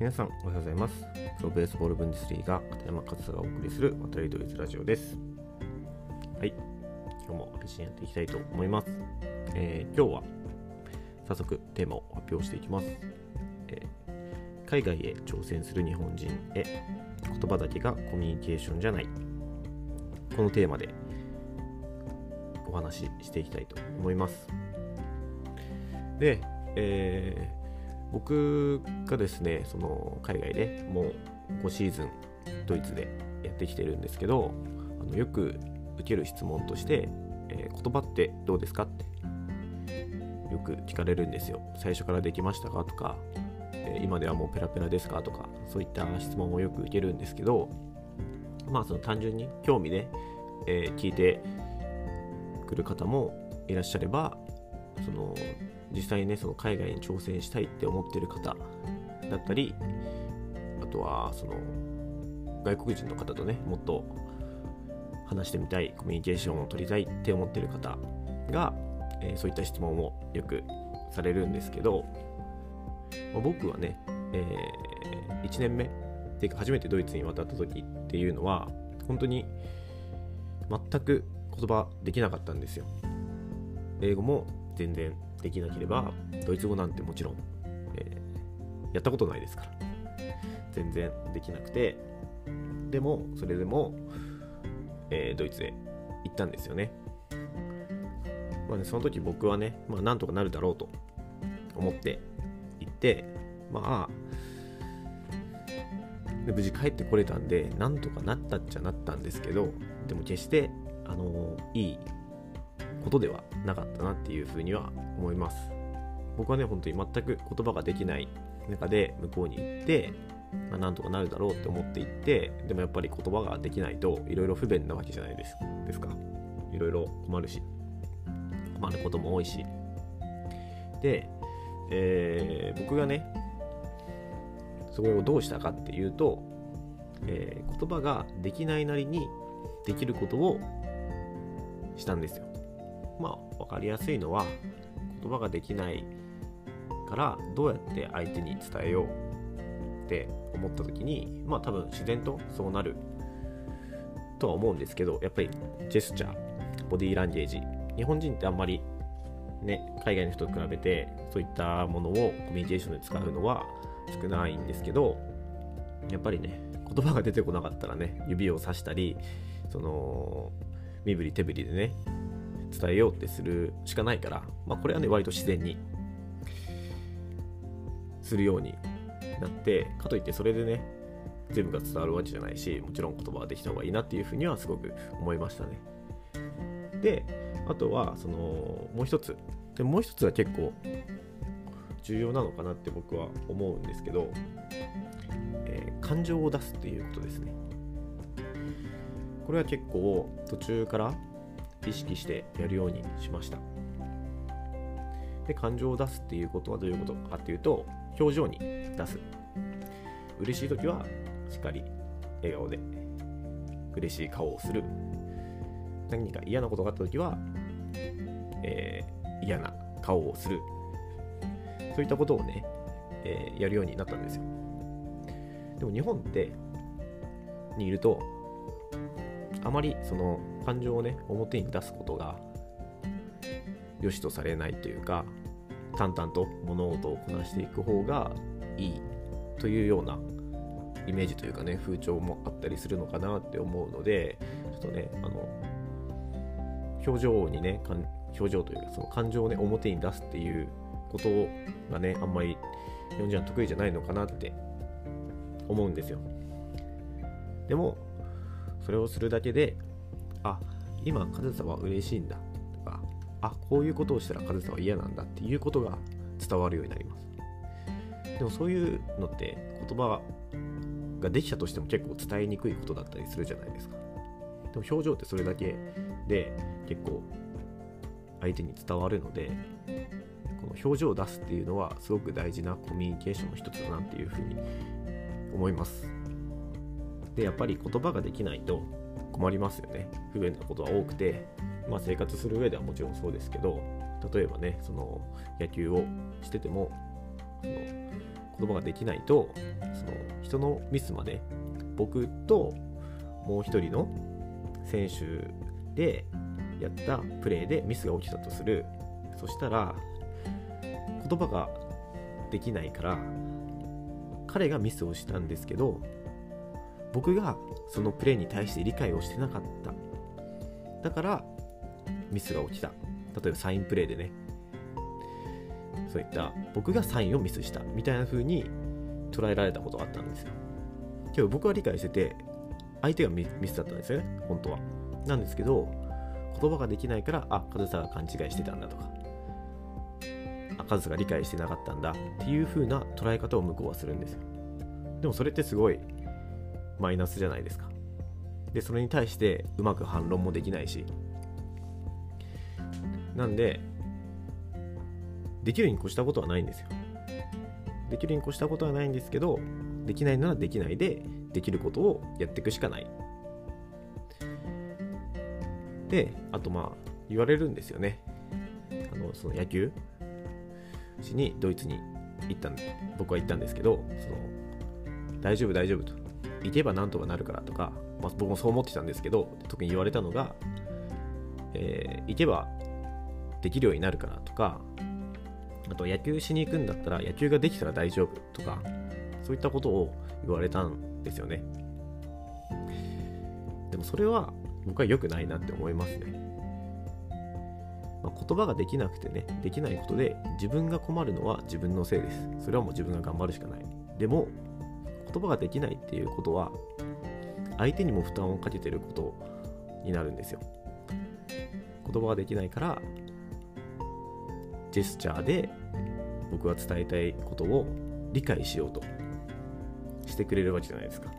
皆さんおはようございます。プロベースボールブンデスリーが片山勝がお送りする渡りドイツラジオです。はい。今日も配信やっていきたいと思います、えー、今日は早速テーマを発表していきます、えー、海外へ挑戦する日本人へ言葉だけがコミュニケーションじゃない。このテーマでお話ししていきたいと思います。で、えー、僕がですねその海外でもう5シーズンドイツでやってきてるんですけどあのよく受ける質問として「えー、言葉ってどうですか?」ってよく聞かれるんですよ最初からできましたかとか、えー、今ではもうペラペラですかとかそういった質問をよく受けるんですけどまあその単純に興味で、えー、聞いてくる方もいらっしゃればその実際にねその海外に挑戦したいって思ってる方だったりあとはその外国人の方とねもっと話してみたいコミュニケーションを取りたいって思ってる方が、えー、そういった質問をよくされるんですけど、まあ、僕はね、えー、1年目っていうか初めてドイツに渡った時っていうのは本当に全く言葉できなかったんですよ。英語も全然できなければドイツ語なんてもちろん、えー、やったことないですから。全然できなくて。でもそれでも、えー、ドイツへ行ったんですよね,、まあね、その時僕はね、まあ、なんとかなるだろうと思って行ってまあで無事帰ってこれたんでなんとかなったっちゃなったんですけどでも決してあのいいことではなかったなっていうふうには思います。僕はね本当に全く言葉ができない中で向こうに行って、まあ、なんとかなるだろうって思って行ってでもやっぱり言葉ができないといろいろ不便なわけじゃないですですか。いろいろ困るし。困ることも多いし。で、えー、僕がねそこをどうしたかっていうと、えー、言葉ができないなりにできることをしたんですよ。まあ分かりやすいのは言葉ができないからどうやって相手に伝えようって思った時にまあ多分自然とそうなるとは思うんですけどやっぱりジェスチャーボディーランゲージ。日本人ってあんまりね海外の人と比べてそういったものをコミュニケーションで使うのは少ないんですけどやっぱりね言葉が出てこなかったらね指をさしたりその身振り手振りでね伝えようってするしかないから、まあ、これはね割と自然にするようになってかといってそれでね全部が伝わるわけじゃないしもちろん言葉ができた方がいいなっていうふうにはすごく思いましたね。であとはそのもう一つ。でもう一つは結構重要なのかなって僕は思うんですけど、えー、感情を出すっていうことですね。これは結構途中から意識してやるようにしました。で感情を出すっていうことはどういうことかっていうと表情に出す。嬉しい時はしっかり笑顔で。嬉しい顔をする。何か嫌なことがあった時は、えー、嫌な顔をする。そういったことをね、えー、やるようになったんですよ。でも日本ってにいるとあまりその感情をね表に出すことが良しとされないというか淡々と物事をこなしていく方がいいというようなイメージというかね風潮もあったりするのかなって思うのでちょっとねあの表情にね表情というかその感情をね表に出すっていうことがねあんまり日本人は得意じゃないのかなって思うんですよ。でもそれをするだけであ今和沙は嬉しいんだ。とかあこういうことをしたら和沙は嫌なんだっていうことが伝わるようになります。でもそういうのって言葉ができたとしても結構伝えにくいことだったりするじゃないですか。でも表情ってそれだけで結構相手に伝わるのでこの表情を出すっていうのはすごく大事なコミュニケーションの一つだなっていうふうに思います。でやっぱり言葉ができないと困りますよね。不便なことは多くて、まあ、生活する上ではもちろんそうですけど例えばねその野球をしててもその言葉ができないとその人のミスまで僕ともう一人の選手でやったプレーでミスが起きたとする。そしたら言葉ができないから彼がミスをしたんですけど僕がそのプレーに対して理解をしてなかった。だからミスが起きた。例えばサインプレーでね。そういった僕がサインをミスした。みたいな風に捉えられたことがあったんですよ。けど僕は理解してて相手がミスだったんですよね。本当は。なんですけど言葉ができないからあカズサが勘違いしてたんだとか。あカズサが理解してなかったんだっていう風な捉え方を向こうはするんですよ。でもそれってすごいマイナスじゃないですか。でそれに対してうまく反論もできないし。なんでできるに越したことはないんですよ。できるに越したことはないんですけどできないならできないでできることをやっていくしかない。であとまあ言われるんですよね。あのその野球しにドイツに行った僕は行ったんですけどその大丈夫大丈夫と。行けばなんとかなるからとか、まあ、僕もそう思ってたんですけど特に言われたのが、えー、行けばできるようになるからとかあと野球しに行くんだったら野球ができたら大丈夫とかそういったことを言われたんですよね。でもそれは僕は良くないなって思いますね、まあ、言葉ができなくてねできないことで自分が困るのは自分のせいです。それはもう自分が頑張るしかない。でも言葉ができないっていうことは相手にも負担をかけてることになるんですよ。言葉ができないからジェスチャーで僕は伝えたいことを理解しようとしてくれるわけじゃないですか。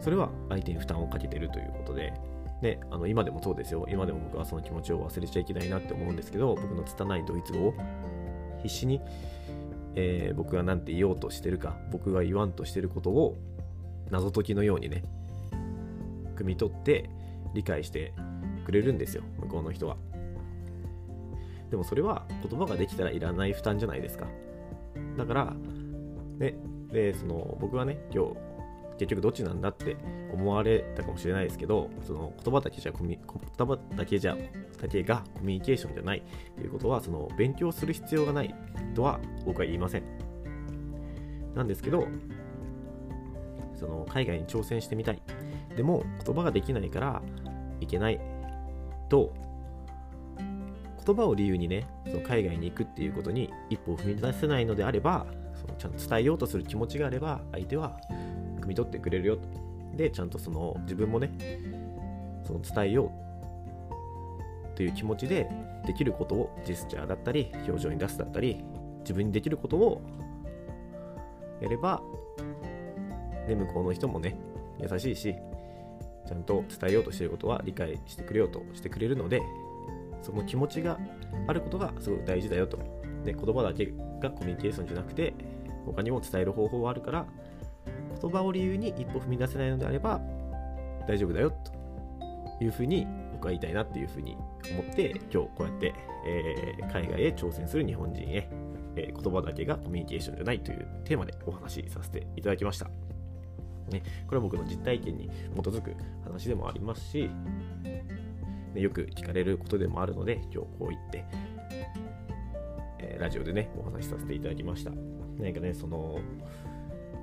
それは相手に負担をかけてるということでであの今でもそうですよ。今でも僕はその気持ちを忘れちゃいけないなって思うんですけど僕の拙いドイツ語を必死にえー、僕が何て言おうとしてるか僕が言わんとしてることを謎解きのようにね汲み取って理解してくれるんですよ向こうの人は。でもそれは言葉ができたらいらない負担じゃないですか。だからねでその僕はね今日結局どっちなんだって思われたかもしれないですけどその言葉だけじゃコミ言葉だけじゃだけがコミュニケーションじゃないということはその勉強する必要がないとは僕は言いません。なんですけどその海外に挑戦してみたい。でも言葉ができないからいけないと言葉を理由にねその海外に行くっていうことに一歩を踏み出せないのであればそのちゃんと伝えようとする気持ちがあれば相手は汲み取ってくれるよでちゃんとその自分もねその伝えよう。という気持ちでできることをジェスチャーだったり表情に出すだったり自分にできることをやれば、ね、向こうの人もね優しいしちゃんと伝えようとしてることは理解してくれようとしてくれるのでその気持ちがあることがすごく大事だよと、で言葉だけがコミュニケーションじゃなくて他にも伝える方法はあるから言葉を理由に一歩踏み出せないのであれば大丈夫だよというふうに僕は言いたいなっていうふうに思って今日こうやって、えー、海外へ挑戦する日本人へ、えー、言葉だけがコミュニケーションじゃないというテーマでお話しさせていただきました。ね、これは僕の実体験に基づく話でもありますし、ね、よく聞かれることでもあるので今日こう言って、えー、ラジオでねお話しさせていただきました。何かねその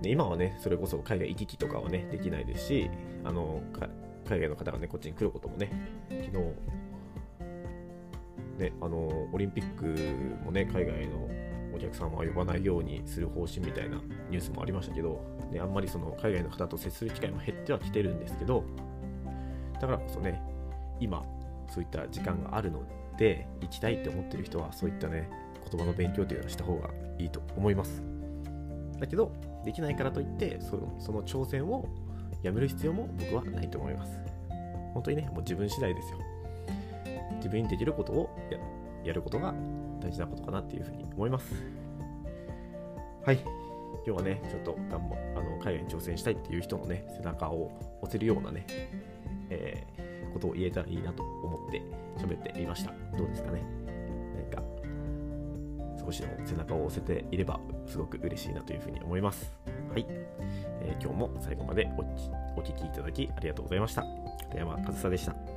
で今はね、それこそ海外行き来とかはね、できないですし、あの、海外の方がね、こっちに来ることもね、昨日、ね、あの、オリンピックもね、海外のお客さんは呼ばないようにする方針みたいなニュースもありましたけど、ね、あんまりその海外の方と接する機会も減ってはきてるんですけど、だからこそね、今、そういった時間があるので、行きたいって思ってる人は、そういったね、言葉の勉強というのはした方がいいと思います。だけど、できないからといってそのその挑戦をやめる必要も僕はないと思います。本当にねもう自分次第ですよ。自分にできることをやることが大事なことかなっていうふうに思います。はい。今日はねちょっと頑張あの海外に挑戦したいっていう人のね背中を押せるようなね、えー、ことを言えたらいいなと思って喋ってみました。どうですかね？少しでも背中を押せていればすごく嬉しいなというふうに思います。はい、えー、今日も最後までお聞きいただきありがとうございました。片山和沙でした。